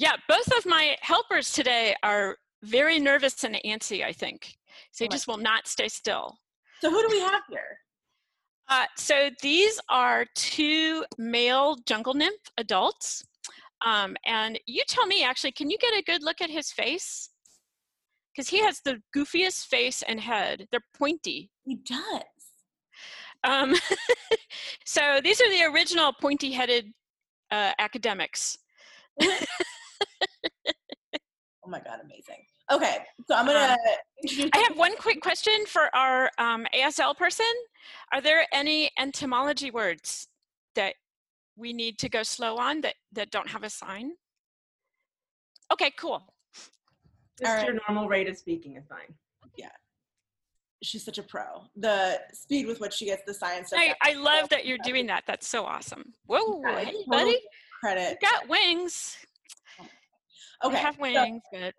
Yeah, both of my helpers today are very nervous and antsy, I think. So they just will not stay still. So who do we have here? Uh, so these are two male jungle nymph adults. Um, and you tell me, actually, can you get a good look at his face? Because he has the goofiest face and head. They're pointy. He does. Um, so these are the original pointy-headed uh, academics. Oh my god, amazing. Okay, so I'm gonna Um. I have one quick question for our um, ASL person. Are there any entomology words that we need to go slow on that, that don't have a sign? Okay, cool. Just All your normal rate of speaking is fine. Yeah she's such a pro. The speed with which she gets the science I, I love that you're doing that. That's so awesome. Whoa, Yeah, hey, buddy, credit. you got wings. Okay. I have so- but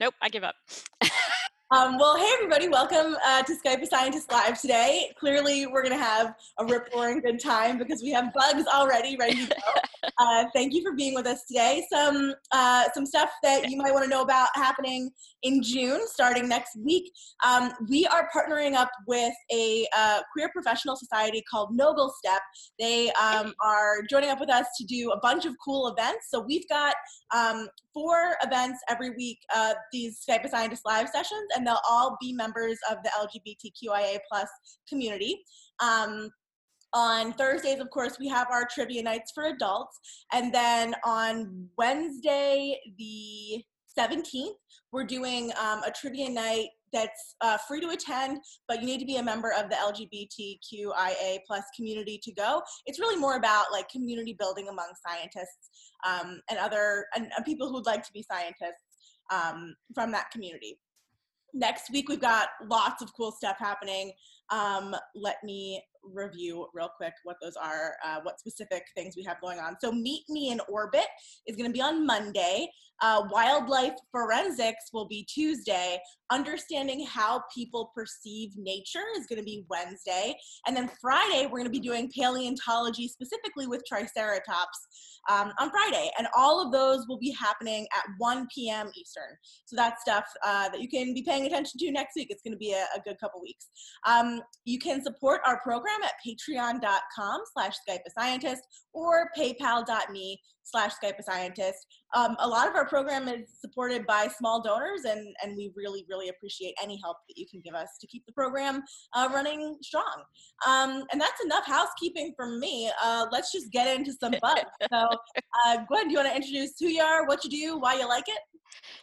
nope, I give up. Um, well, hey everybody, welcome uh, to Skype a Scientist Live today. Clearly, we're gonna have a rip roaring good time because we have bugs already ready to go. uh, thank you for being with us today. Some uh, some stuff that you might want to know about happening in June, starting next week. Um, we are partnering up with a uh, queer professional society called NOGLSTP. They um, are joining up with us to do a bunch of cool events. So we've got um, four events every week. Uh, these Skype a Scientist Live sessions, and they'll all be members of the LGBTQIA plus community. Um, on Thursdays, of course, we have our trivia nights for adults. And then on Wednesday, the 17th, we're doing um, a trivia night that's uh, free to attend, but you need to be a member of the LGBTQIA plus community to go. It's really more about like community building among scientists um, and other and, and people who'd like to be scientists um, from that community. Next week, we've got lots of cool stuff happening. Um, let me review real quick what those are, uh, what specific things we have going on. So, Meet Me in Orbit is going to be on Monday. Uh, wildlife Forensics will be Tuesday. Understanding how people perceive nature is going to be Wednesday. And then Friday, we're going to be doing paleontology specifically with Triceratops um, on Friday. And all of those will be happening at 1 p.m. Eastern. So that's stuff uh, that you can be paying attention to next week. It's going to be a, a good couple weeks. Um, you can support our program at patreon.com slash Skype or paypal.me slash Skype a Scientist. Um, a lot of our program is supported by small donors, and, and we really, really appreciate any help that you can give us to keep the program uh, running strong. Um, and that's enough housekeeping from me. Uh, let's just get into some bugs. so, uh, Gwen, do you want to introduce who you are, what you do, why you like it?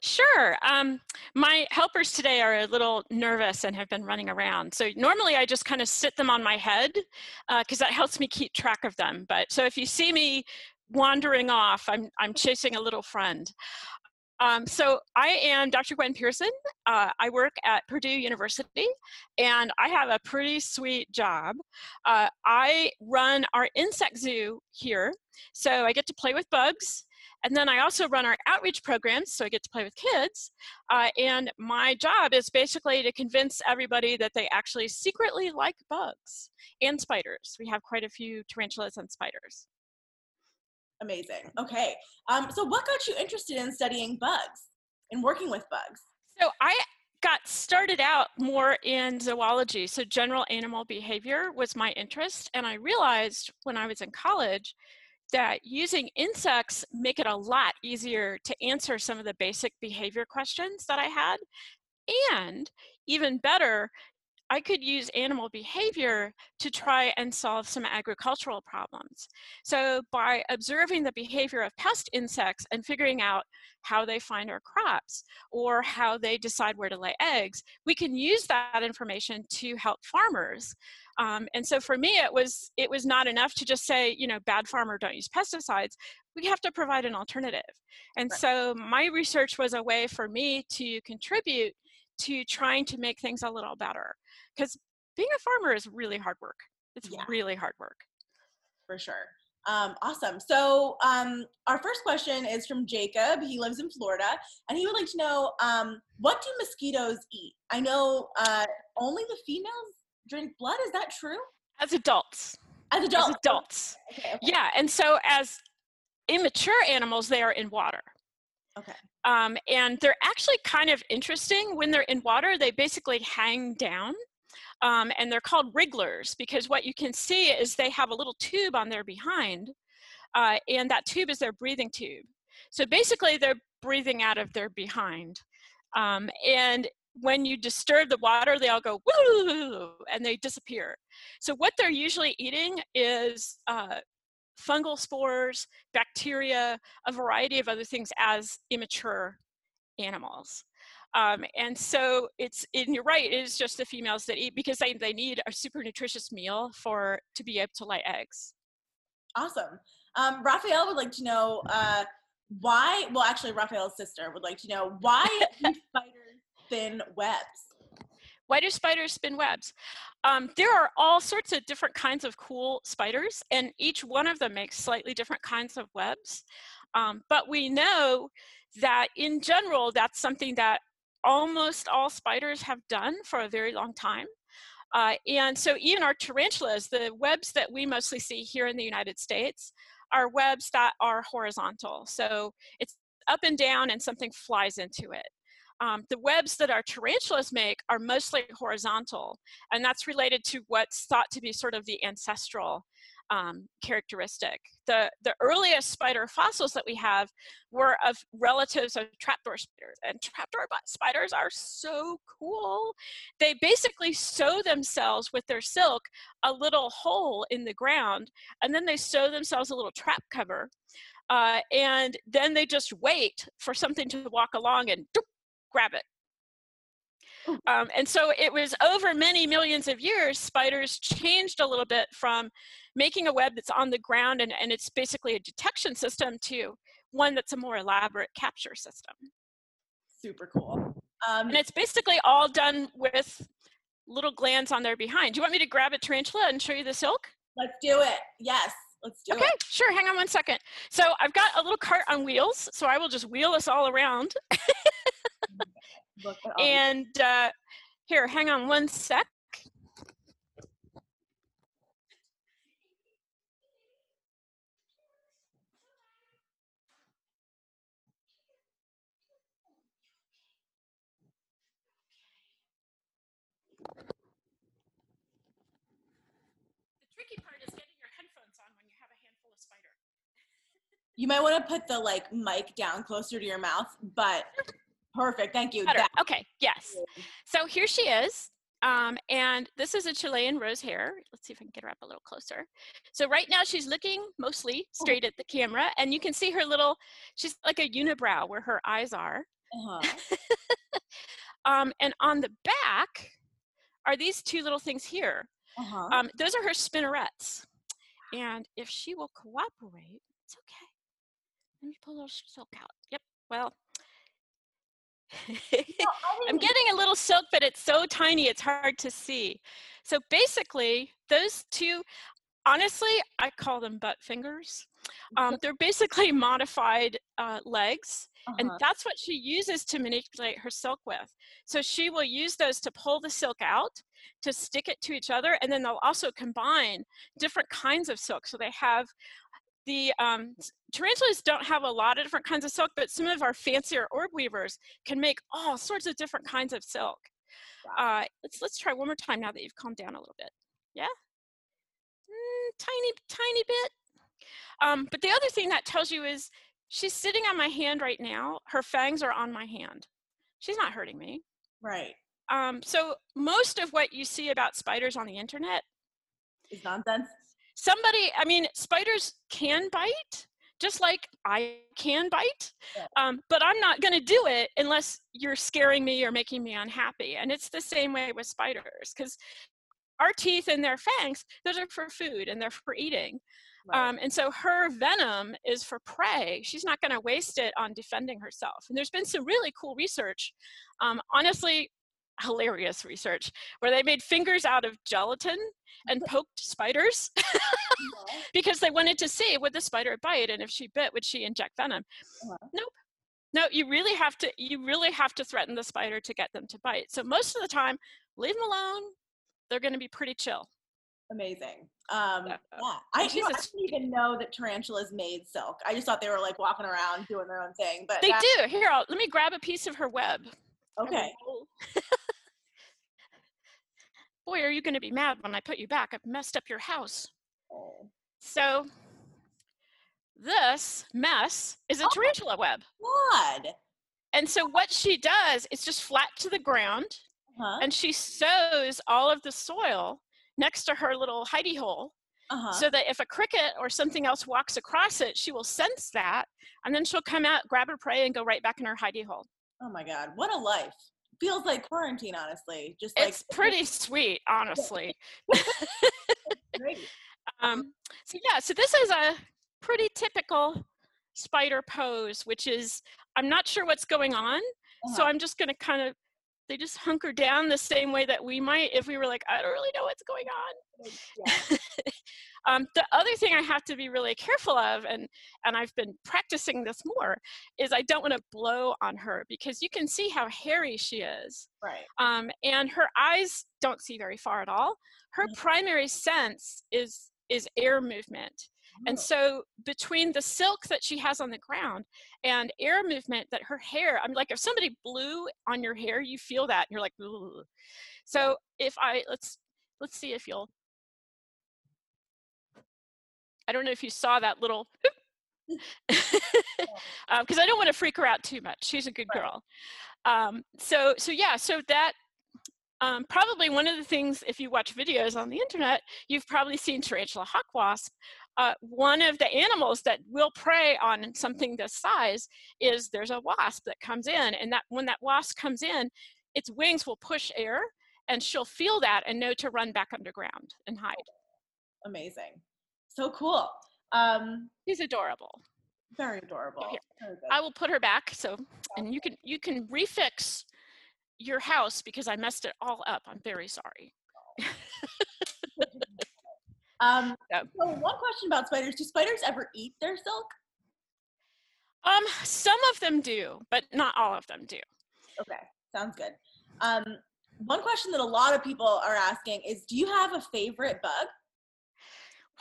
Sure. Um, my helpers today are a little nervous and have been running around. So normally I just kind of sit them on my head because that helps me keep track of them. But so if you see me wandering off, I'm, I'm chasing a little friend. Um, so I am Dr. Gwen Pearson. Uh, I work at Purdue University, and I have a pretty sweet job. Uh, I run our insect zoo here, so I get to play with bugs. And then I also run our outreach programs, so I get to play with kids. Uh, and my job is basically to convince everybody that they actually secretly like bugs and spiders. We have quite a few tarantulas and spiders. Amazing. Okay. Um, so, what got you interested in studying bugs and working with bugs? So I got started out more in zoology. So general animal behavior was my interest. And I realized when I was in college that using insects make it a lot easier to answer some of the basic behavior questions that I had. And even better, I could use animal behavior to try and solve some agricultural problems. So by observing the behavior of pest insects and figuring out how they find our crops or how they decide where to lay eggs, we can use that information to help farmers. Um, and so for me, it was it was not enough to just say, you know, bad farmer, don't use pesticides. We have to provide an alternative. And Right. so my research was a way for me to contribute to trying to make things a little better. Because being a farmer is really hard work. It's Yeah. really hard work. For sure. Um, awesome. So, um, our first question is from Jacob. He lives in Florida, and he would like to know um, what do mosquitoes eat? I know uh, only the females drink blood. Is that true? As adults. As adults. As adults. Okay, okay. Yeah, and so as immature animals, they are in water. Okay. Um, and they're actually kind of interesting. When they're in water, they basically hang down. Um, and they're called wrigglers because what you can see is they have a little tube on their behind, uh, and that tube is their breathing tube. So basically, they're breathing out of their behind. Um, and when you disturb the water, they all go woo and they disappear. So what they're usually eating is uh, fungal spores, bacteria, a variety of other things as immature animals. Um, and so it's, and you're right, it is just the females that eat because they, they need a super nutritious meal for to be able to lay eggs. Awesome. Um, Raphael would like to know uh, why, well, actually, Raphael's sister would like to know why spiders thin webs? Why do spiders spin webs? Um, there are all sorts of different kinds of cool spiders, and each one of them makes slightly different kinds of webs. Um, but we know that in general, that's something that almost all spiders have done for a very long time. Uh, and so even our tarantulas, the webs that we mostly see here in the United States, are webs that are horizontal. So it's up and down and something flies into it. Um, the webs that our tarantulas make are mostly horizontal, and that's related to what's thought to be sort of the ancestral um, characteristic. The, the earliest spider fossils that we have were of relatives of trapdoor spiders, and trapdoor spiders are so cool. They basically sew themselves with their silk a little hole in the ground, and then they sew themselves a little trap cover. Uh, and then they just wait for something to walk along and doop, grab it. Um, and so it was over many millions of years, spiders changed a little bit from making a web that's on the ground and, and it's basically a detection system to one that's a more elaborate capture system. Super cool. Um, and it's basically all done with little glands on their behind. Do you want me to grab a tarantula and show you the silk? Let's do it. Yes. Let's do okay, it. Okay, sure. Hang on one second. So I've got a little cart on wheels, so I will just wheel us all around. and uh, here, hang on one sec. The tricky part is getting your headphones on when you have a handful of spider. You might want to put the like mic down closer to your mouth, but perfect. Thank you. That- okay, yes. So here she is. Um, and this is a Chilean rose hair. Let's see if I can get her up a little closer. So right now she's looking mostly oh. straight at the camera and you can see her little, she's like a unibrow where her eyes are. Uh-huh. um, and on the back are these two little things here. Uh-huh. Um, those are her spinnerets. And if she will cooperate, it's okay. Let me pull a little silk out. Yep. Well, I'm getting a little silk, but it's so tiny, it's hard to see. So basically, those two, honestly, I call them butt fingers. Um, they're basically modified uh, legs, uh-huh. and that's what she uses to manipulate her silk with. So she will use those to pull the silk out, to stick it to each other, and then they'll also combine different kinds of silk. So they have the um, tarantulas don't have a lot of different kinds of silk, but some of our fancier orb weavers can make all sorts of different kinds of silk. Uh, let's let's try one more time now that you've calmed down a little bit. Yeah, mm, tiny tiny bit. Um, but the other thing that tells you is she's sitting on my hand right now. Her fangs are on my hand. She's not hurting me. Right. Um, so most of what you see about spiders on the internet is nonsense somebody, I mean, spiders can bite, just like I can bite, um, but I'm not going to do it unless you're scaring me or making me unhappy. And it's the same way with spiders because our teeth and their fangs, those are for food and they're for eating. Right. Um, and so her venom is for prey. She's not going to waste it on defending herself. And there's been some really cool research. Um, honestly, hilarious research where they made fingers out of gelatin and poked spiders because they wanted to see would the spider bite and if she bit would she inject venom uh-huh. nope no you really have to you really have to threaten the spider to get them to bite so most of the time leave them alone they're going to be pretty chill Amazing. Um, Yeah. yeah, I, you know, I didn't even know that tarantulas made silk. I just thought they were like walking around doing their own thing. But They that- do. Here, I'll, let me grab a piece of her web. Okay. Boy, are you going to be mad when I put you back? I've messed up your house. Oh. So this mess is a Oh. tarantula web. God. And so what she does is just flat to the ground Huh? and she sews all of the soil next to her little hidey hole Uh-huh. so that if a cricket or something else walks across it, she will sense that and then she'll come out, grab her prey, and go right back in her hidey hole. Oh my God. What a life. Feels like quarantine, honestly. Just like It's pretty sweet, honestly. Um, so yeah, so this is a pretty typical spider pose, which is I'm not sure what's going on, so Uh-huh. I'm just going to kind of they just hunker down the same way that we might if we were like I don't really know what's going on. Yeah. Um, the other thing I have to be really careful of, and and I've been practicing this more, is I don't want to blow on her because you can see how hairy she is, Right. um, and her eyes don't see very far at all. Her Mhm. primary sense is is air movement. And Oh, so between the silk that she has on the ground and air movement that her hair, I'm like if somebody blew on your hair, you feel that and you're like, so if I let's let's see if you'll I don't know if you saw that little because I don't want to freak her out too much. She's a good girl. Um, so so yeah, so that um, probably one of the things if you watch videos on the internet, you've probably seen tarantula hawk wasp. Uh, one of the animals that will prey on something this size is there's a wasp that comes in, and that when that wasp comes in, its wings will push air, and she'll feel that and know to run back underground and hide. amazing. So cool. Um, She's adorable. very adorable. here. I will put her back. So, and you can you can refix your house because I messed it all up. I'm very sorry. Um, Yeah. so one question about spiders: Do spiders ever eat their silk? Um, some of them do, but not all of them do. Okay, sounds good. Um, one question that a lot of people are asking is: Do you have a favorite bug?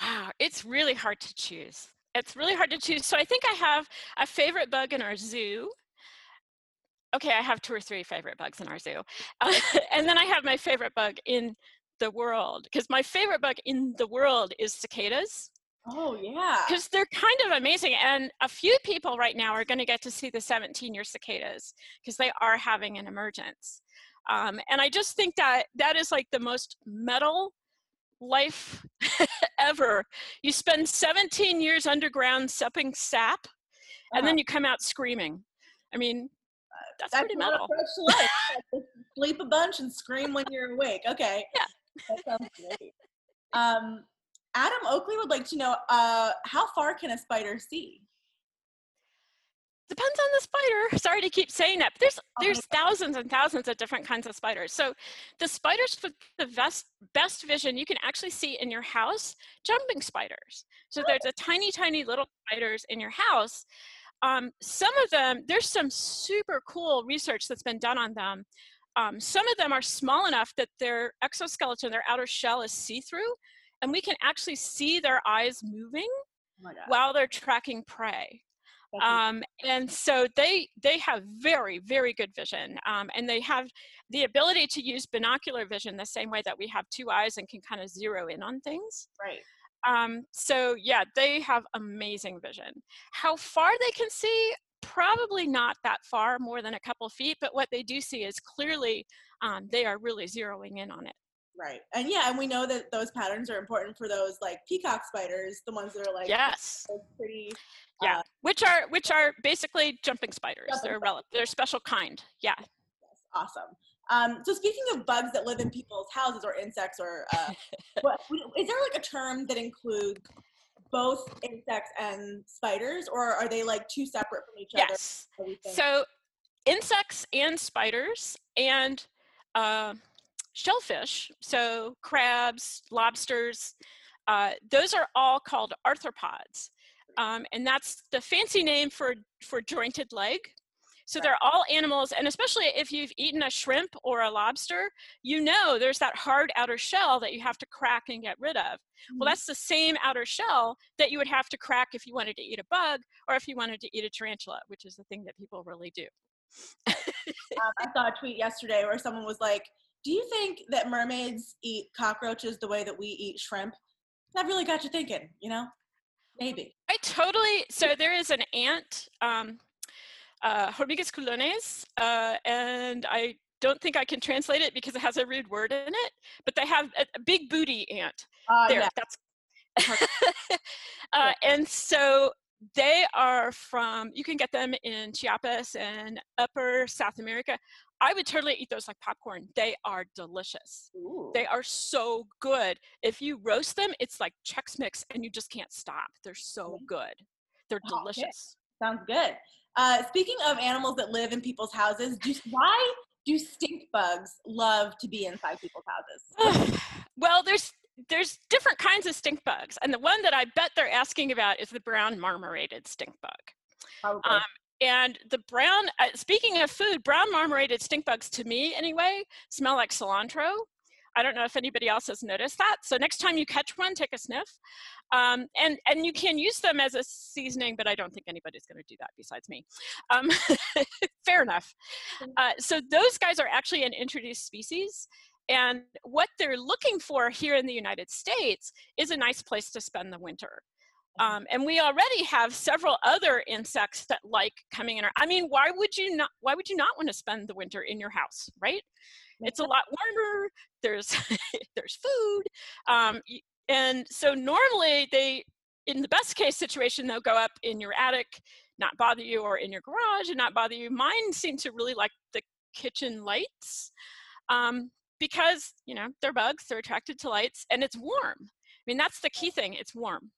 Wow, it's really hard to choose. It's really hard to choose. So I think I have a favorite bug in our zoo. Okay, I have two or three favorite bugs in our zoo. Uh, and then I have my favorite bug in the world because my favorite bug in the world is cicadas. Oh yeah. because they're kind of amazing and a few people right now are going to get to see the 17 year cicadas because they are having an emergence um, and i just think that that is like the most metal life ever you spend 17 years underground supping sap and Uh-huh. then you come out screaming i mean that's, That's pretty metal approach to life. Sleep a bunch and scream when you're awake. Okay. Yeah. That sounds great. Um, Adam Oakley would like to know uh, how far can a spider see? Depends on the spider. Sorry to keep saying that. But there's Oh, there's thousands and thousands of different kinds of spiders. So the spiders with the best best vision you can actually see in your house, jumping spiders. So there's a tiny, tiny little spiders in your house. Um, some of them, there's some super cool research that's been done on them. Um, some of them are small enough that their exoskeleton, their outer shell is see-through, and we can actually see their eyes moving Oh while they're tracking prey um, and so they they have very very good vision um, and they have the ability to use binocular vision the same way that we have two eyes and can kind of zero in on things. Right. um, so yeah they have amazing vision. How far they can see probably not that far more than a couple feet but what they do see is clearly um, they are really zeroing in on it Right. And yeah, and we know that those patterns are important for those like peacock spiders, the ones that are like yes pretty. yeah uh, which are which are basically jumping spiders Jumping they're rel- they're a special kind yeah Yes, awesome. Um, so speaking of bugs that live in people's houses or insects or uh, what, is there like a term that includes both insects and spiders or are they like two separate from each other? yes you think? So, insects and spiders and uh, shellfish, so crabs, lobsters, uh, those are all called arthropods. Um, and that's the fancy name for, for jointed leg. So they're all animals, and especially if you've eaten a shrimp or a lobster, you know there's that hard outer shell that you have to crack and get rid of. Mm-hmm. Well, that's the same outer shell that you would have to crack if you wanted to eat a bug or if you wanted to eat a tarantula, which is the thing that people really do. Um, I saw a tweet yesterday where someone was like, "Do you think that mermaids eat cockroaches the way that we eat shrimp?" That really got you thinking. You know, maybe. I totally. So there is an ant, um, uh, Hormigas culones, uh, and I don't think I can translate it because it has a rude word in it. But they have a, a big booty ant. Uh, there, yeah. that's. uh, and so they are from. You can get them in Chiapas and Upper South America. I would totally eat those like popcorn. They are delicious. Ooh. They are so good. If you roast them, it's like Chex Mix and you just can't stop. They're so good. They're Oh, okay. delicious. Sounds good. Uh, speaking of animals that live in people's houses, do, why do stink bugs love to be inside people's houses? well, there's there's different kinds of stink bugs, and the one that I bet they're asking about is the brown marmorated stink bug. Probably. Um, and the brown, uh, speaking of food, brown marmorated stink bugs to me anyway smell like cilantro. I don't know if anybody else has noticed that. So next time you catch one, take a sniff. Um, and, and you can use them as a seasoning, but I don't think anybody's going to do that besides me. Um, fair enough. Uh, so those guys are actually an introduced species. And what they're looking for here in the United States is a nice place to spend the winter. Um, and we already have several other insects that like coming in. Our, I mean, why would you not? Why would you not want to spend the winter in your house, right? It's a lot warmer. There's there's food, um, and so normally they, in the best case situation, they'll go up in your attic, not bother you, or in your garage and not bother you. Mine seem to really like the kitchen lights, um, because you know they're bugs. They're attracted to lights, and it's warm. I mean, that's the key thing. It's warm.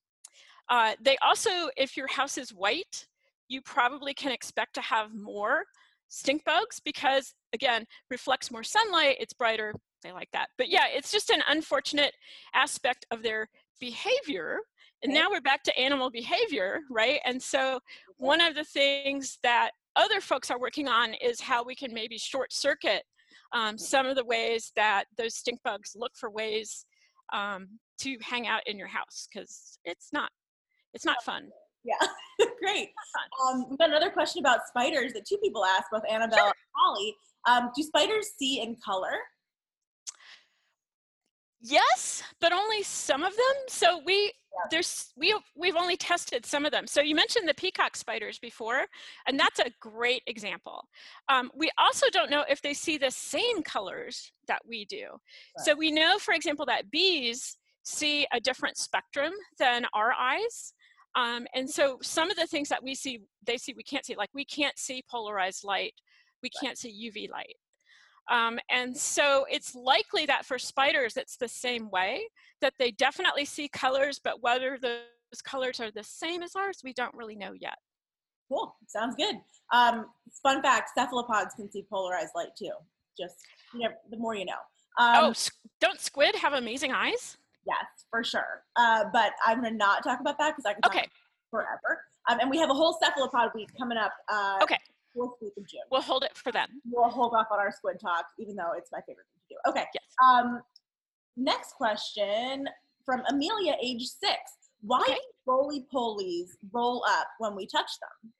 Uh, they also, if your house is white, you probably can expect to have more stink bugs because, again, reflects more sunlight, it's brighter, they like that. But yeah, it's just an unfortunate aspect of their behavior. And now we're back to animal behavior, right? And so one of the things that other folks are working on is how we can maybe short circuit um, some of the ways that those stink bugs look for ways um, to hang out in your house because it's not it's not fun. Yeah, great. Um, we've got another question about spiders that two people asked, both Annabelle Sure. and Holly. Um, do spiders see in color? Yes, but only some of them. So we there's we we've only tested some of them. So you mentioned the peacock spiders before, and that's a great example. Um, we also don't know if they see the same colors that we do. So we know, for example, that bees see a different spectrum than our eyes. Um, and so some of the things that we see, they see we can't see. Like we can't see polarized light. We can't see UV light. Um, and so it's likely that for spiders, it's the same way, that they definitely see colors, but whether those colors are the same as ours, we don't really know yet. Cool. Sounds good. Um, fun fact: cephalopods can see polarized light too. Just you know, the more you know. Um, oh, don't squid have amazing eyes? Yes, for sure. Uh, but I'm gonna not talk about that because I can talk Okay. forever. Um, and we have a whole cephalopod week coming up. Uh, Okay. Fourth week of June. We'll hold it for them. We'll hold off on our squid talk, even though it's my favorite thing to do. Okay. Yes. Um, next question from Amelia, age six. Why Okay. do roly polies roll up when we touch them?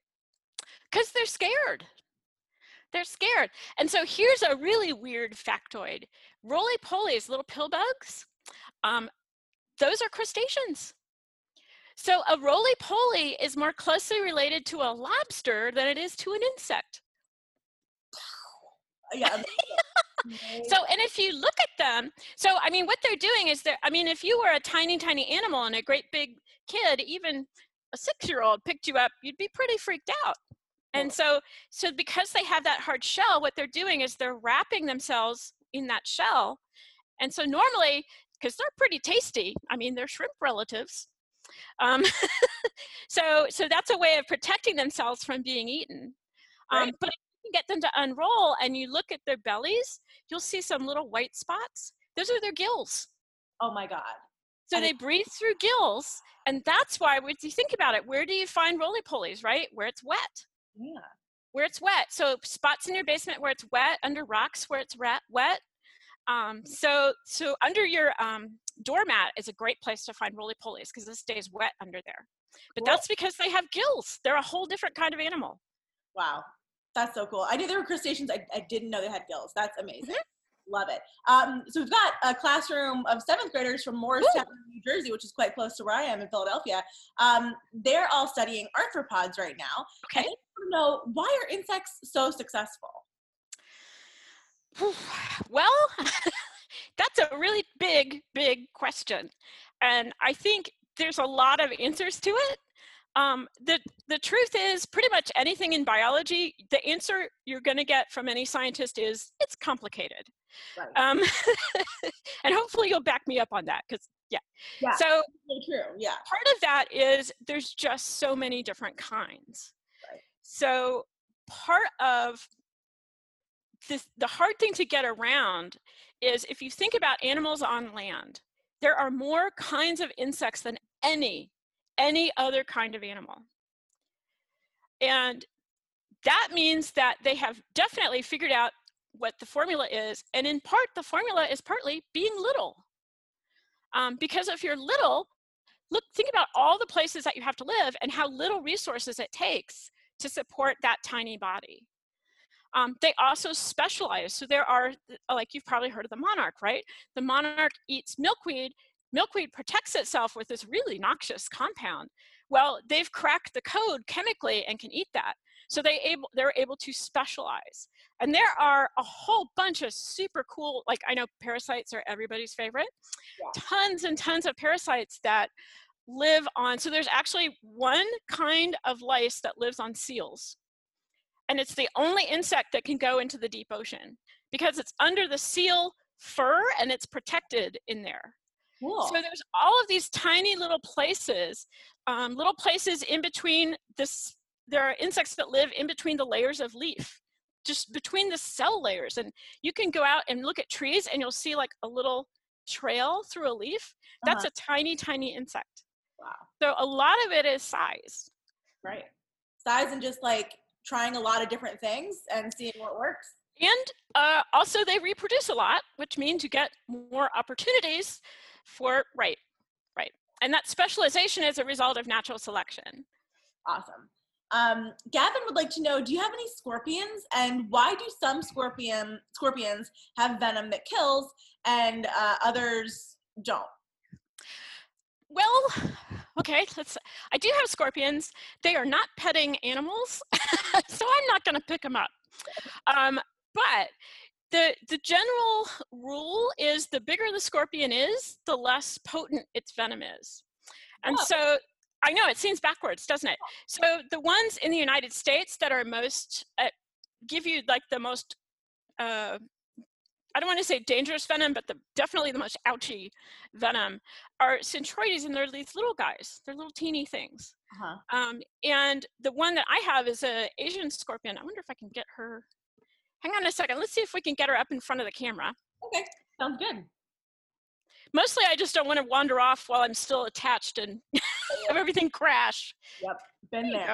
because they're scared. They're scared. And so here's a really weird factoid. Roly-polies, little pill bugs, um, those are crustaceans. So a roly-poly is more closely related to a lobster than it is to an insect. Yeah. So, and if you look at them, so I mean, what they're doing is they're, I mean, if you were a tiny, tiny animal and a great big kid, even a six year old picked you up, you'd be pretty freaked out. And so, so because they have that hard shell, what they're doing is they're wrapping themselves in that shell. And so normally, because they're pretty tasty, I mean, they're shrimp relatives. Um, so, so that's a way of protecting themselves from being eaten. Um, Right. but if you can get them to unroll and you look at their bellies, you'll see some little white spots. Those are their gills. oh my God. So And they breathe through gills, and that's why, when you think about it, where do you find roly polies, right? Where it's wet. Yeah. where it's wet. So spots in your basement where it's wet, under rocks where it's wet. Um, so, so under your um, doormat is a great place to find roly-polies because it stays wet under there. But Cool. that's because they have gills. They're a whole different kind of animal. Wow, that's so cool. I knew there were crustaceans. I, I didn't know they had gills. That's amazing. Mm-hmm. Love it. Um, so we've got a classroom of seventh graders from Morristown, New Jersey, which is quite close to where I am in Philadelphia. Um, they're all studying arthropods right now. Okay. Want to know why are insects so successful? well, that's a really big, big question. And I think there's a lot of answers to it. Um, the, the truth is, pretty much anything in biology, the answer you're going to get from any scientist is it's complicated. Right. Um, and hopefully you'll back me up on that because, yeah. Yeah. So so true. Yeah. part of that is there's just so many different kinds. Right. So part of this, the hard thing to get around is if you think about animals on land, there are more kinds of insects than any any other kind of animal. And that means that they have definitely figured out what the formula is. And in part, the formula is partly being little. Um, because if you're little, look, think about all the places that you have to live and how little resources it takes to support that tiny body. Um, they also specialize. So there are, like you've probably heard of the monarch, right? The monarch eats milkweed. Milkweed protects itself with this really noxious compound. Well, they've cracked the code chemically and can eat that. So they able, they're able to specialize. And there are a whole bunch of super cool, like I know parasites are everybody's favorite. Yeah. Tons and tons of parasites that live on, so there's actually one kind of lice that lives on seals. And it's the only insect that can go into the deep ocean because it's under the seal fur and it's protected in there. Cool. So there's all of these tiny little places, um, little places in between this. There are insects that live in between the layers of leaf, just between the cell layers. And you can go out and look at trees and you'll see like a little trail through a leaf. That's Uh-huh. a tiny, tiny insect. wow. So a lot of it is size. Right. Size and just like trying a lot of different things and seeing what works. And uh, also they reproduce a lot, which means you get more opportunities for, right, right. And that specialization is a result of natural selection. Awesome. Um, Gavin would like to know: Do you have any scorpions, and why do some scorpion scorpions have venom that kills, and uh, others don't? Well, okay, let's, I do have scorpions. They are not petting animals, so I'm not going to pick them up. Um, but the, the general rule is the bigger the scorpion is, the less potent its venom is. And Oh. so I know it seems backwards, doesn't it? So the ones in the United States that are most, uh, give you like the most, uh, I don't want to say dangerous venom, but the, definitely the most ouchy venom are Centruroides, and they're these little guys. They're little teeny things. Uh-huh. Um, and the one that I have is an Asian scorpion. I wonder if I can get her. Hang on a second. Let's see if we can get her up in front of the camera. Okay, sounds good. Mostly, I just don't want to wander off while I'm still attached and have everything crash. Yep, been There you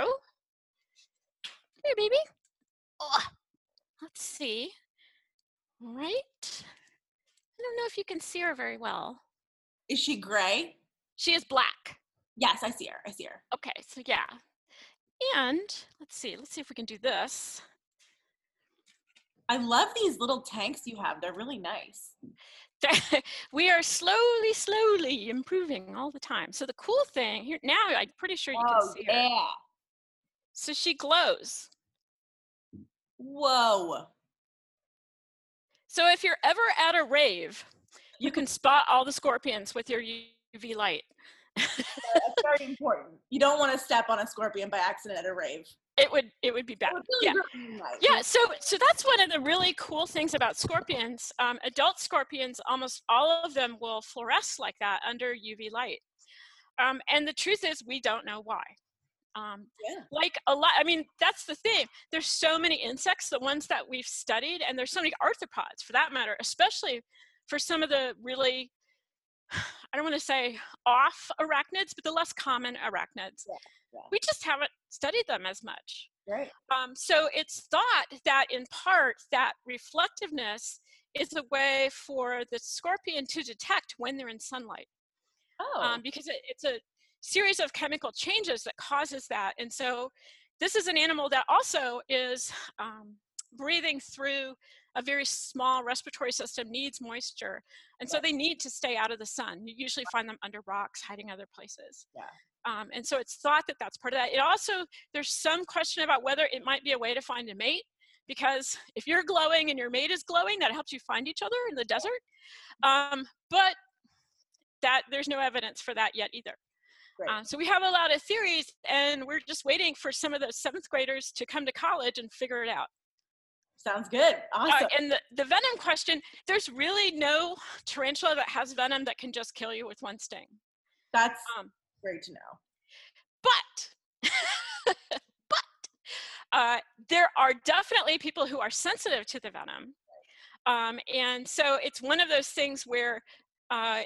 there. baby. Oh, let's see. All right. I don't know if you can see her very well. Is she gray? She is black. Yes, I see her. I see her. Okay, so yeah. And let's see, let's see if we can do this. I love these little tanks you have. They're really nice. we are slowly, slowly improving all the time. So the cool thing here now, I'm pretty sure you can Oh see her. yeah! So she glows. Whoa! So if you're ever at a rave, you can spot all the scorpions with your UV light. That's very important. You don't want to step on a scorpion by accident at a rave. It would it would be bad. Would really Yeah. ruin your night. Yeah, so so that's one of the really cool things about scorpions. Um, adult scorpions, almost all of them will fluoresce like that under UV light. Um, and the truth is, we don't know why. Um, Yeah. like a lot, I mean, that's the thing. There's so many insects, the ones that we've studied, and there's so many arthropods for that matter, especially for some of the really, I don't want to say off arachnids, but the less common arachnids. Yeah, yeah. We just haven't studied them as much. Right. Um, so it's thought that in part that reflectiveness is a way for the scorpion to detect when they're in sunlight Oh. um, because it, it's a series of chemical changes that causes that. And so this is an animal that also is um, breathing through a very small respiratory system, needs moisture. And so they need to stay out of the sun. You usually find them under rocks, hiding other places. Yeah. Um, and so it's thought that that's part of that. It also, there's some question about whether it might be a way to find a mate because if you're glowing and your mate is glowing, that helps you find each other in the desert. Um, but that there's no evidence for that yet either. Uh, so we have a lot of theories, and we're just waiting for some of those seventh graders to come to college and figure it out. Sounds good. Uh, Awesome. and the, the venom question, there's really no tarantula that has venom that can just kill you with one sting. That's Um, great to know. but, but uh, there are definitely people who are sensitive to the venom. Um, and so it's one of those things where uh,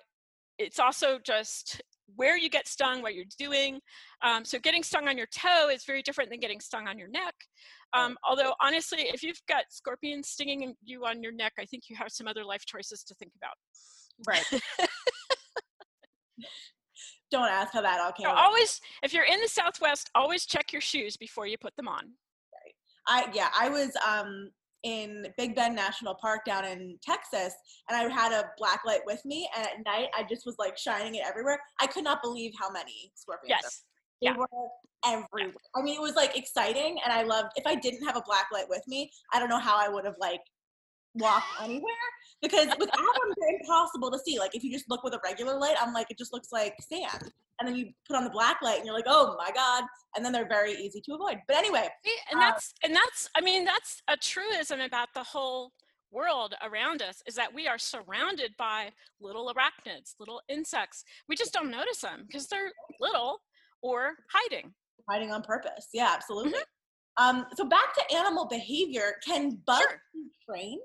it's also just where you get stung, what you're doing. Um, so getting stung on your toe is very different than getting stung on your neck. Um, although honestly, if you've got scorpions stinging you on your neck, I think you have some other life choices to think about. Right. Don't ask how that all came So always, if you're in the Southwest, always check your shoes before you put them on. I yeah, I was um in Big Bend National Park down in Texas, and I had a black light with me, and at night I just was like shining it everywhere. I could not believe how many scorpions. there Yes. They Yeah. were everywhere. I mean, it was like exciting, and I loved. If I didn't have a black light with me, I don't know how I would have like walked anywhere because without them, they're impossible to see. Like if you just look with a regular light, I'm like, it just looks like sand. And then you put on the black light, and you're like, oh my god! And then they're very easy to avoid. But anyway, and Uh, that's and that's I mean that's a truism about the whole world around us is that we are surrounded by little arachnids, little insects. We just don't notice them because they're little or hiding. hiding on purpose. Yeah, absolutely. Um, so back to animal behavior. Can bugs Sure. be trained?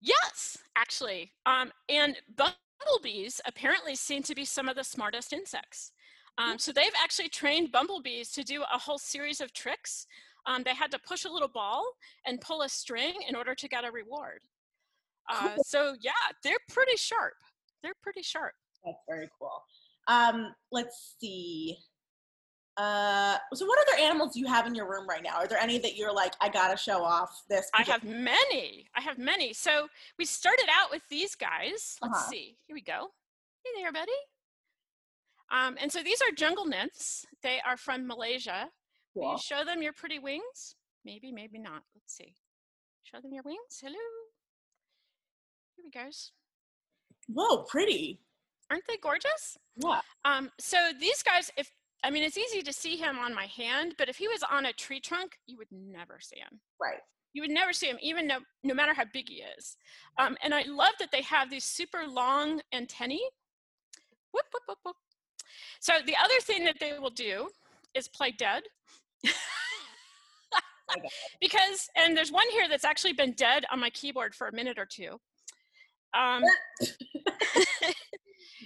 Yes, actually. Um, and bumblebees apparently seem to be some of the smartest insects. Um, so they've actually trained bumblebees to do a whole series of tricks. Um, they had to push a little ball and pull a string in order to get a reward. Uh, Cool. so yeah, they're pretty sharp. They're pretty sharp. That's very cool. Um, let's see. Uh, so what other animals do you have in your room right now? Are there any that you're like, I gotta show off this? I have many. I have many. So we started out with these guys. Let's Uh-huh. see. Here we go. Hey there, buddy. Um, and so these are jungle nymphs. They are from Malaysia. Will you show them your pretty wings? Maybe, maybe not. Let's see. Show them your wings. Hello. Here we goes. Whoa, pretty. Aren't they gorgeous? Yeah. Um, so these guys, if I mean, it's easy to see him on my hand, but if he was on a tree trunk, you would never see him. Right. You would never see him, even no, no matter how big he is. Um, and I love that they have these super long antennae. Whoop, whoop, whoop, whoop. So the other thing that they will do is play dead. Because, and there's one here that's actually been dead on my keyboard for a minute or two. Um,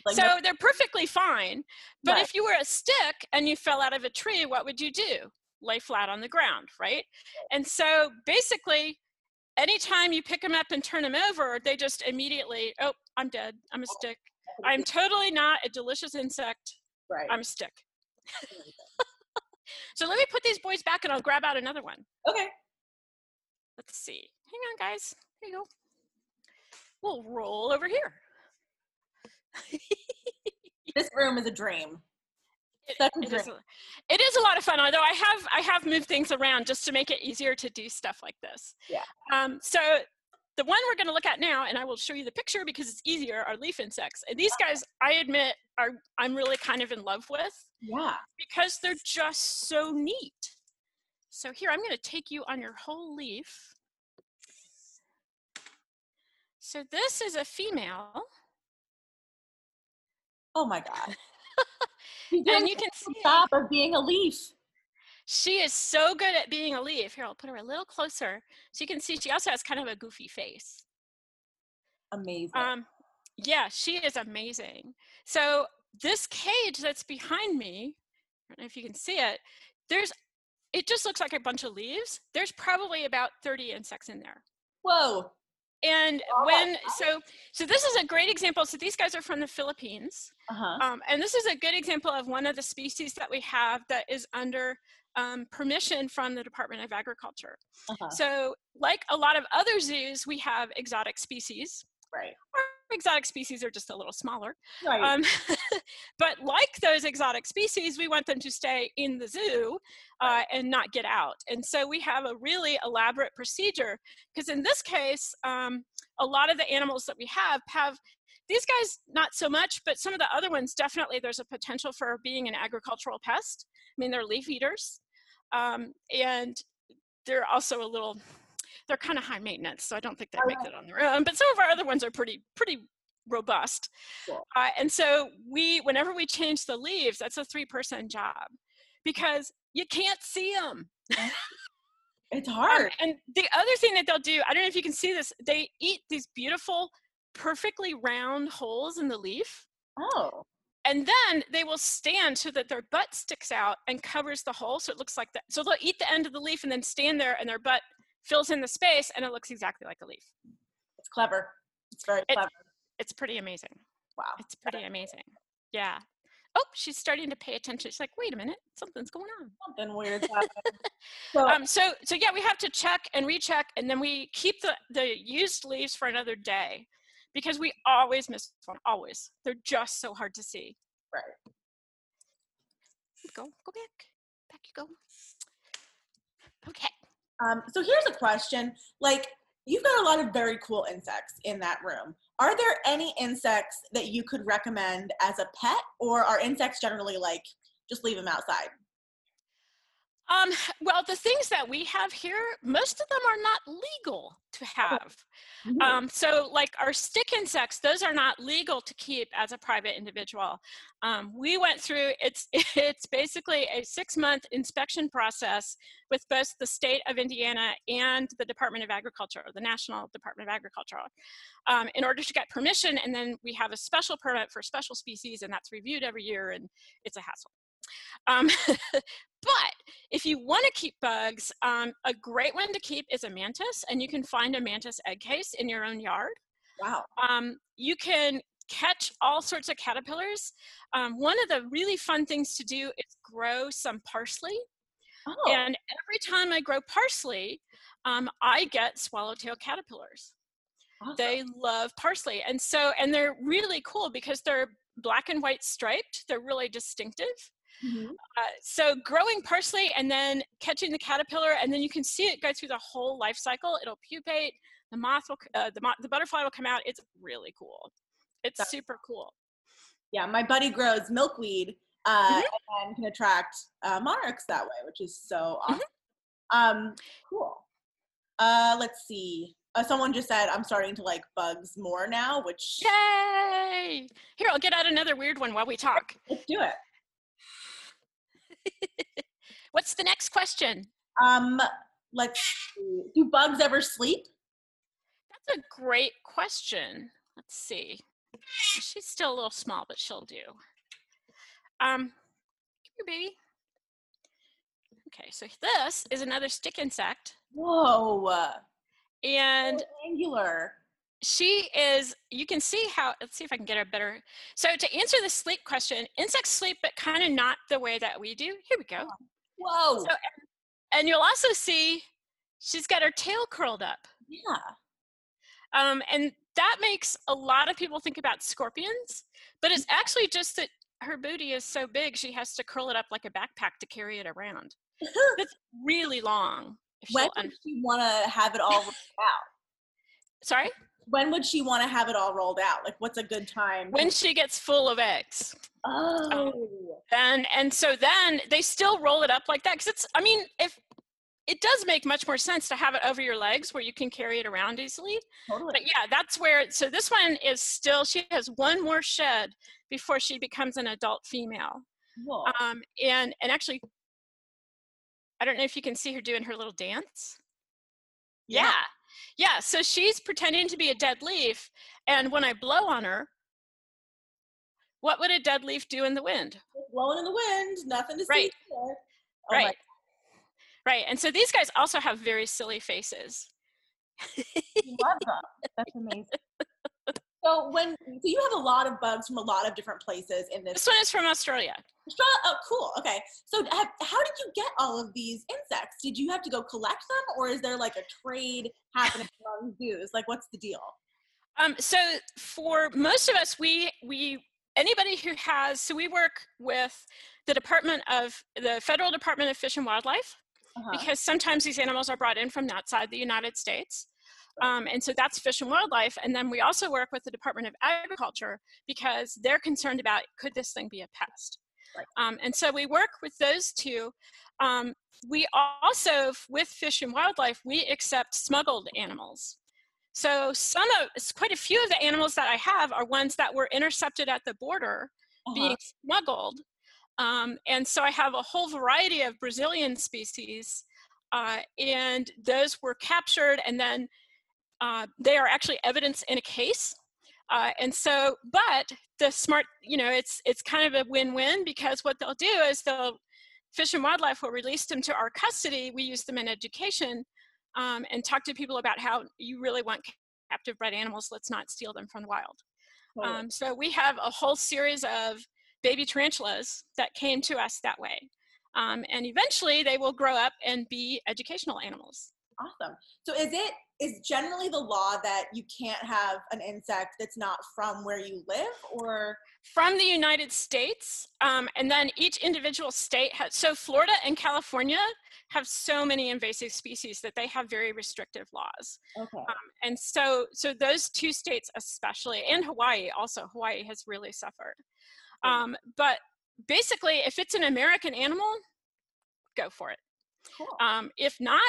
Like, so they're perfectly fine. But Right. if you were a stick and you fell out of a tree, what would you do? Lay flat on the ground, right? And so basically, anytime you pick them up and turn them over, they just immediately, oh, I'm dead. I'm a stick. I'm totally not a delicious insect. right. I'm a stick. Mm. so let me put these boys back and I'll grab out another one. okay. Let's see. Hang on, guys. Here you go. We'll roll over here. This room is a dream. It- It, is a, it is a lot of fun although i have i have moved things around just to make it easier to do stuff like this Yeah. um, so the one we're going to look at now and i will show you the picture because it's easier are leaf insects and these guys i admit are i'm really kind of in love with Yeah. because they're just so neat so here i'm going to take you on your whole leaf so this is a female Oh my God. And you can see job of being a leaf. She is so good at being a leaf. Here, I'll put her a little closer so you can see she also has kind of a goofy face. Amazing. Um, yeah, she is amazing. So this cage that's behind me, I don't know if you can see it, there's it just looks like a bunch of leaves. There's probably about 30 insects in there. Whoa. And when so so this is a great example. So these guys are from the Philippines, Uh-huh. um, and this is a good example of one of the species that we have that is under um, permission from the Department of Agriculture. uh-huh. So, like a lot of other zoos, we have exotic species. Right. Exotic species are just a little smaller. Right. Um, but like those exotic species, we want them to stay in the zoo uh, and not get out. And so we have a really elaborate procedure because in this case, um, a lot of the animals that we have have these guys not so much, but some of the other ones definitely there's a potential for being an agricultural pest. I mean, they're leaf eaters, um, and they're also a little they're kind of high maintenance, so I don't think they make it on their own. But some of our other ones are pretty pretty robust. Uh, and so we, whenever we change the leaves, that's a three-person job because you can't see them. it's hard. and the other thing that they'll do, I don't know if you can see this, they eat these beautiful, perfectly round holes in the leaf. Oh. And then they will stand so that their butt sticks out and covers the hole. So it looks like that. So they'll eat the end of the leaf and then stand there and their butt fills in the space and it looks exactly like a leaf. It's clever. It's very It's- clever. It's pretty amazing. Wow. It's pretty amazing. Yeah. Oh, she's starting to pay attention. She's like, wait a minute, something's going on. Something weird's happening. so, Um, so, so yeah, we have to check and recheck, and then we keep the, the used leaves for another day because we always miss one, always. They're just so hard to see. right. Go, go back. Back you go. Okay. Um, so here's a question. Like, you've got a lot of very cool insects in that room. Are there any insects that you could recommend as a pet, or are insects generally like just leave them outside? Um, well, the things that we have here, most of them are not legal to have. Um, so, like our stick insects, those are not legal to keep as a private individual. Um, we went through it's it's basically a six month inspection process with both the state of Indiana and the Department of Agriculture, or the National Department of Agriculture, um, in order to get permission. And then we have a special permit for special species, and that's reviewed every year, and it's a hassle. Um, but if you want to keep bugs, um, a great one to keep is a mantis, and you can find a mantis egg case in your own yard. wow. Um, you can catch all sorts of caterpillars. Um, one of the really fun things to do is grow some parsley. Oh, And every time I grow parsley, um, I get swallowtail caterpillars. awesome. They love parsley. And so, and they're really cool because they're black and white striped. They're really distinctive. Mhm. Uh, so growing parsley and then catching the caterpillar, and then you can see it go through the whole life cycle. It'll pupate. The moth will, uh, the, the butterfly will come out. It's really cool. It's That's super cool. Yeah, my buddy grows milkweed uh, Mm-hmm. and can attract uh, monarchs that way, which is so Mm-hmm. awesome. Um, cool. Uh, let's see. Uh, someone just said I'm starting to like bugs more now, which Yay! Here, I'll get out another weird one while we talk. let's do it. What's the next question? Um, let's see. Do bugs ever sleep? That's a great question. Let's see. She's still a little small, but she'll do. Um, come here, baby. Okay, so this is another stick insect, Whoa. and so angular. She is. You can see how. Let's see if I can get a better. So to answer the sleep question, insects sleep, but kind of not the way that we do. Here we go. Whoa. So, and you'll also see she's got her tail curled up. yeah. Um, and that makes a lot of people think about scorpions, but it's actually just that her booty is so big she has to curl it up like a backpack to carry it around. It's really long. When she'll she want to have it all out? Sorry? When would she want to have it all rolled out? Like, what's a good time? When she gets full of eggs. oh. And and so then they still roll it up like that because it's I mean if it does make much more sense to have it over your legs where you can carry it around easily. totally. But yeah, that's where so this one is still she has one more shed before she becomes an adult female. Cool. Um, and and actually, I don't know if you can see her doing her little dance. Yeah. yeah, Yeah, so she's pretending to be a dead leaf, and when I blow on her, what would a dead leaf do in the wind? Blowing in the wind, nothing to see. Right. here. Oh right. Right. And so these guys also have very silly faces. Love them. That's amazing. So when so you have a lot of bugs from a lot of different places in this. This one is from Australia. Australia. Oh, cool. Okay. So have, how did you get all of these insects? Did you have to go collect them, or is there like a trade happening among zoos? Like, what's the deal? Um, so for most of us, we we anybody who has so we work with the Department of the Federal Department of Fish and Wildlife Uh-huh. because sometimes these animals are brought in from outside the United States. Um, and so that's Fish and Wildlife. And then we also work with the Department of Agriculture because they're concerned about could this thing be a pest? Right. Um, and so we work with those two. Um, we also, with Fish and Wildlife, we accept smuggled animals. So some of, quite a few of the animals that I have are ones that were intercepted at the border Uh-huh. being smuggled. Um, and so I have a whole variety of Brazilian species, uh, and those were captured, and then uh, they are actually evidence in a case. Uh, and so, but the smart, you know, it's it's kind of a win-win because what they'll do is they'll Fish and Wildlife will release them to our custody. We use them in education um, and talk to people about how you really want captive bred animals. Let's not steal them from the wild. Um, so we have a whole series of baby tarantulas that came to us that way. Um, and eventually they will grow up and be educational animals. Awesome. So is it is generally the law that you can't have an insect that's not from where you live, or From the United States, um, and then each individual state has, so Florida and California have so many invasive species that they have very restrictive laws. okay? Um, and so, so those two states especially, and Hawaii also, Hawaii has really suffered. Um, but basically, if it's an American animal, go for it. cool. Um, if not,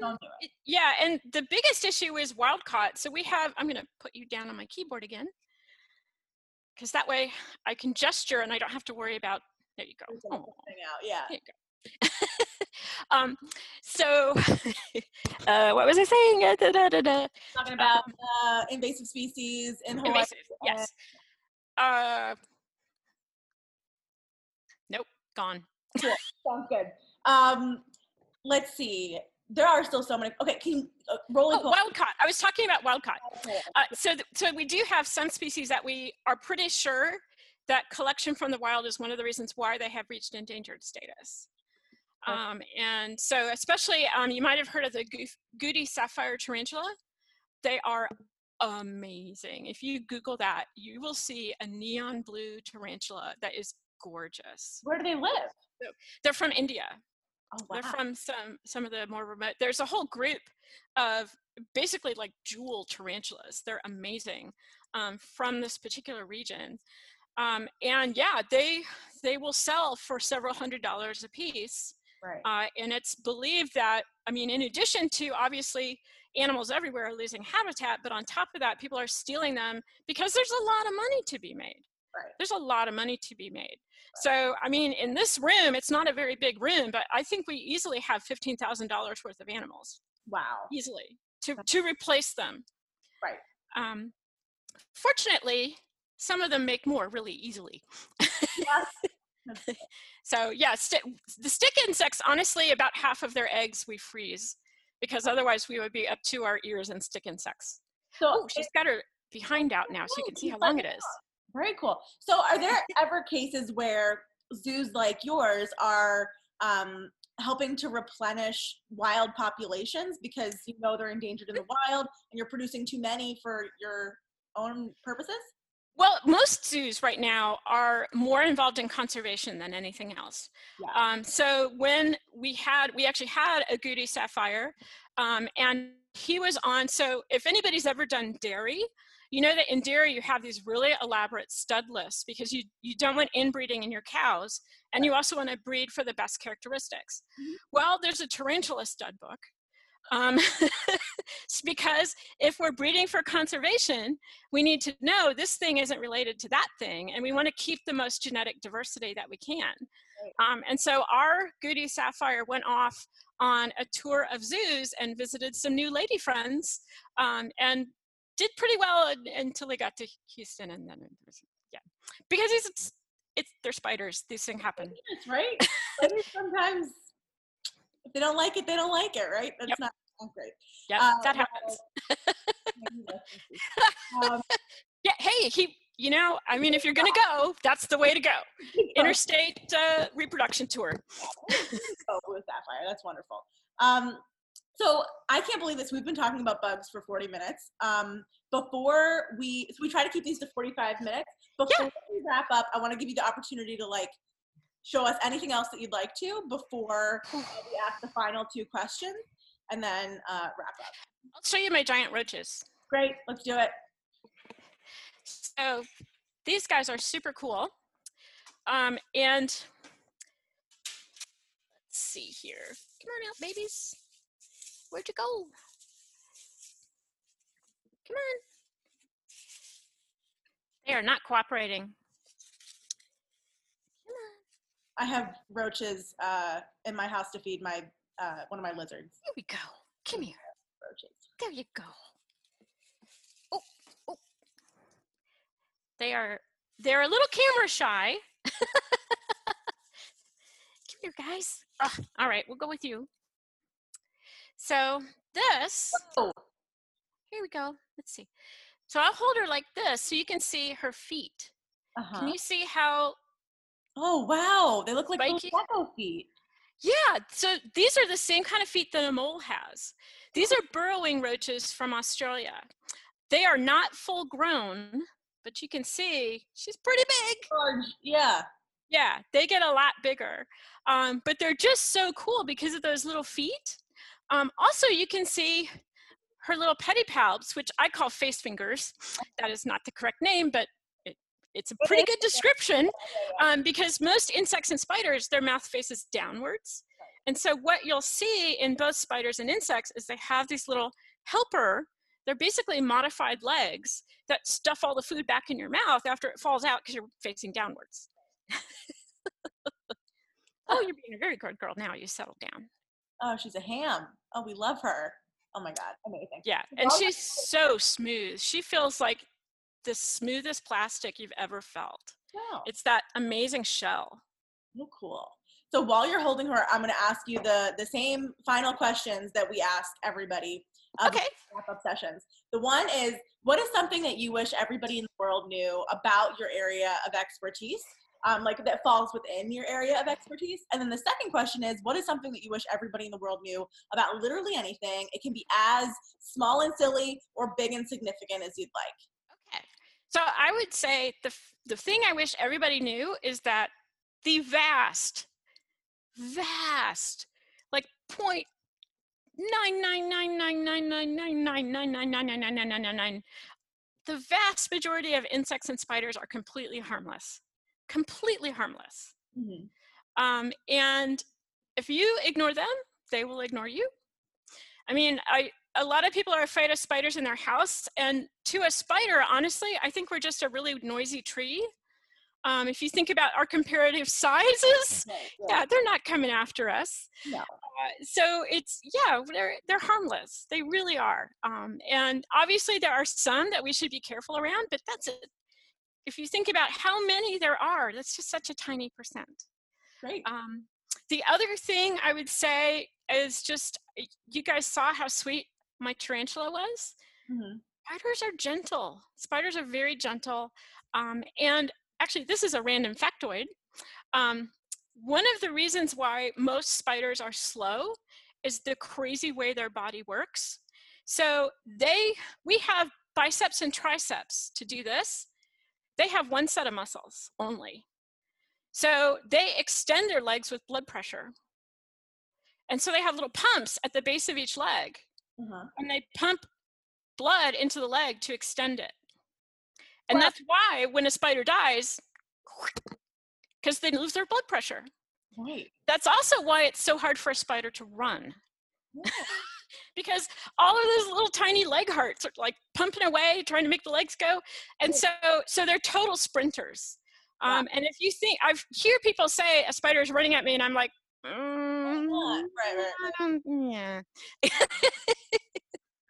Don't do it. it- yeah, and the biggest issue is wild caught. So we have, I'm going to put you down on my keyboard again, because that way I can gesture and I don't have to worry about, there you go. Oh, out. Yeah. there you go. um, so, uh, what was I saying? Uh, da, da, da. Talking about uh, invasive species in Hawaii. Invasive, yes. Uh, nope, gone. Sounds good. Um, let's see. There are still so many. Okay, can you uh, rolling? Oh, wild caught. I was talking about wild caught. Uh, so, th- so we do have some species that we are pretty sure that collection from the wild is one of the reasons why they have reached endangered status. Okay. Um, and so, especially, um, you might have heard of the goof- Gooty sapphire tarantula. They are amazing. If you Google that, you will see a neon blue tarantula that is gorgeous. Where do they live? They're from India. Oh wow. They're from some some of the more remote. There's a whole group of basically like jewel tarantulas. They're amazing um, from this particular region, um, and yeah, they they will sell for several hundred dollars a piece. right. Uh, and it's believed that I mean, in addition to obviously animals everywhere are losing habitat, but on top of that, people are stealing them because there's a lot of money to be made. Right. There's a lot of money to be made. So, I mean, in this room, it's not a very big room, but I think we easily have $15,000 worth of animals, wow. easily, to, to replace them. Right. Um, fortunately, some of them make more really easily. Yes. So yeah, sti the stick insects, honestly, about half of their eggs we freeze because otherwise we would be up to our ears in stick insects. So Oh, she's got her behind out now so you can see how long it is. Very cool. So, are there ever cases where zoos like yours are um, helping to replenish wild populations because you know they're endangered in the wild and you're producing too many for your own purposes? Well, most zoos right now are more involved in conservation than anything else. Yeah. Um, so when we had, we actually had a Gooty Sapphire, um, and he was on. So if anybody's ever done dairy, you know that in dairy you have these really elaborate stud lists because you you don't want inbreeding in your cows, and you also want to breed for the best characteristics. Mhm. Well, there's a tarantula stud book. Um, it's because if we're breeding for conservation, we need to know this thing isn't related to that thing, and we want to keep the most genetic diversity that we can. Um, and so our Gooty Sapphire went off on a tour of zoos and visited some new lady friends, um, and did pretty well un- until they got to Houston, and then it was, yeah, because it's it's they're spiders. These things happen. Yes, right? Sometimes if they don't like it, they don't like it, right? That's Yep. not, great. Yeah, Uh, that happens. um, Yeah, hey, he, you know, I mean, if you're gonna go, that's the way to go. Interstate uh, reproduction tour. oh, Blue Sapphire. That's wonderful. Um, so I can't believe this. We've been talking about bugs for 40 minutes. Um, before we, so we try to keep these to 45 minutes. Before we wrap up, I want to give you the opportunity to like show us anything else that you'd like to before uh, we ask the final two questions, and then uh, wrap up. I'll show you my giant roaches. Great. Let's do it. So these guys are super cool. Um, and let's see here. Come on out, babies. Where'd you go? Come on. They are not cooperating. Come on. I have roaches uh, in my house to feed my uh, one of my lizards. Here we go. Come here. Roaches. There you go. Oh, oh. They are they're a little camera shy. Come here, guys. Ah, all right, we'll go with you. So this, Oh, here we go. Let's see. So I'll hold her like this so you can see her feet. uh-huh. Can you see how oh wow, they look like little Spiky? feet. Yeah, so these are the same kind of feet that a mole has. These are burrowing roaches from Australia. They are not full grown, but you can see she's pretty big. Large, yeah. Yeah, they get a lot bigger. Um, but they're just so cool because of those little feet. Um, also, you can see her little pedipalps, which I call face fingers. That is not the correct name, but it, it's a pretty good description um, because most insects and spiders, their mouth faces downwards. And so, what you'll see in both spiders and insects is they have these little helper, they're basically modified legs that stuff all the food back in your mouth after it falls out because you're facing downwards. oh, you're being a very good girl now. You settle down. Oh, she's a ham. Oh, we love her. Oh my god, amazing. Yeah, and she's so smooth. She feels like the smoothest plastic you've ever felt. Wow, It's that amazing shell. so cool. So while you're holding her, I'm going to ask you the the same final questions that we ask everybody. uh, Okay. Wrap up sessions. The one is, what is something that you wish everybody in the world knew about your area of expertise? Um, like that falls within your area of expertise. And then the second question is, what is something that you wish everybody in the world knew about literally anything? It can be as small and silly or big and significant as you'd like. Okay. So I would say the the thing I wish everybody knew is that the vast, vast, like point nine nine nine nine nine nine nine nine nine nine nine nine nine nine nine nine. The vast majority of insects and spiders are completely harmless, completely harmless. Um, and if you ignore them, they will ignore you. I mean, I a lot of people are afraid of spiders in their house, and to a spider, honestly, I think we're just a really noisy tree. Um, if you think about our comparative sizes, yeah, they're not coming after us. No. Uh, so it's yeah, they're they're harmless. They really are. Um, and obviously, there are some that we should be careful around, but that's it. If you think about how many there are, that's just such a tiny percent. Great. Um, the other thing I would say is just you guys saw how sweet my tarantula was. Mhm. Spiders are gentle. Spiders are very gentle. Um, and actually, this is a random factoid. Um, one of the reasons why most spiders are slow is the crazy way their body works. So they, we have biceps and triceps to do this. They have one set of muscles only. So they extend their legs with blood pressure. And so they have little pumps at the base of each leg, Uh-huh. and they pump blood into the leg to extend it. And Wow. that's why when a spider dies, because they lose their blood pressure. Right. That's also why it's so hard for a spider to run, Yeah. Because all of those little tiny leg hearts are like pumping away, trying to make the legs go. And so, so they're total sprinters. Um, and if you think, I hear people say a spider is running at me, and I'm like, mm, Right, right, I don't- yeah.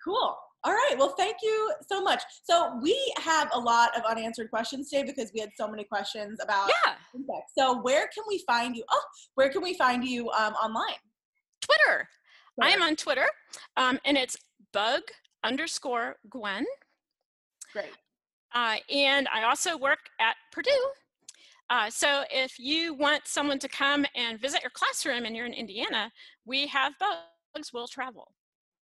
Cool. All right. Well, thank you so much. So we have a lot of unanswered questions today because we had so many questions about Yeah. insects. So where can we find you? Oh, where can we find you um, online? Twitter. I am on Twitter, um, and it's bug underscore Gwen. Great. Uh, and I also work at Purdue. Uh, so if you want someone to come and visit your classroom and you're in Indiana, we have bugs will travel.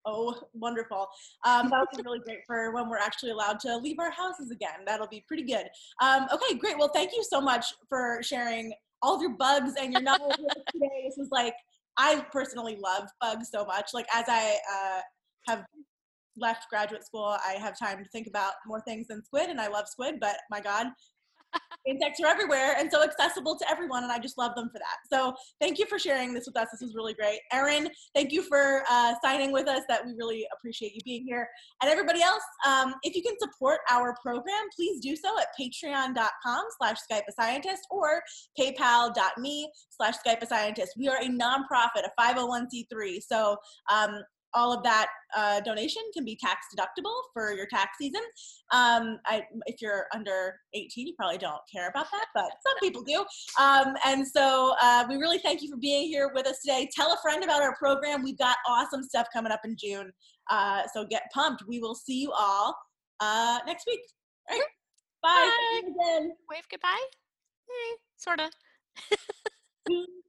Oh, wonderful. Um, that'll be really great for when we're actually allowed to leave our houses again. That'll be pretty good. Um, okay, great. Well, thank you so much for sharing all of your bugs and your knowledge today. This was like, I personally love bugs so much. Like, as I uh, have left graduate school, I have time to think about more things than squid, and I love squid, but my God, insects are everywhere and so accessible to everyone, and I just love them for that. So, thank you for sharing this with us. This was really great. Erin, thank you for uh, signing with us. That we really appreciate you being here. And everybody else, um, if you can support our program, please do so at patreon.com slash Skype a scientist or paypal.me slash Skype a scientist. We are a nonprofit, a 501c3. So um, all of that uh, donation can be tax deductible for your tax season. Um, I, if you're under 18, you probably don't care about that, but some people do. Um, and so uh, we really thank you for being here with us today. Tell a friend about our program. We've got awesome stuff coming up in June. Uh, so get pumped. We will see you all uh, next week. All right. Bye. Bye. Wave goodbye? Eh, sort of.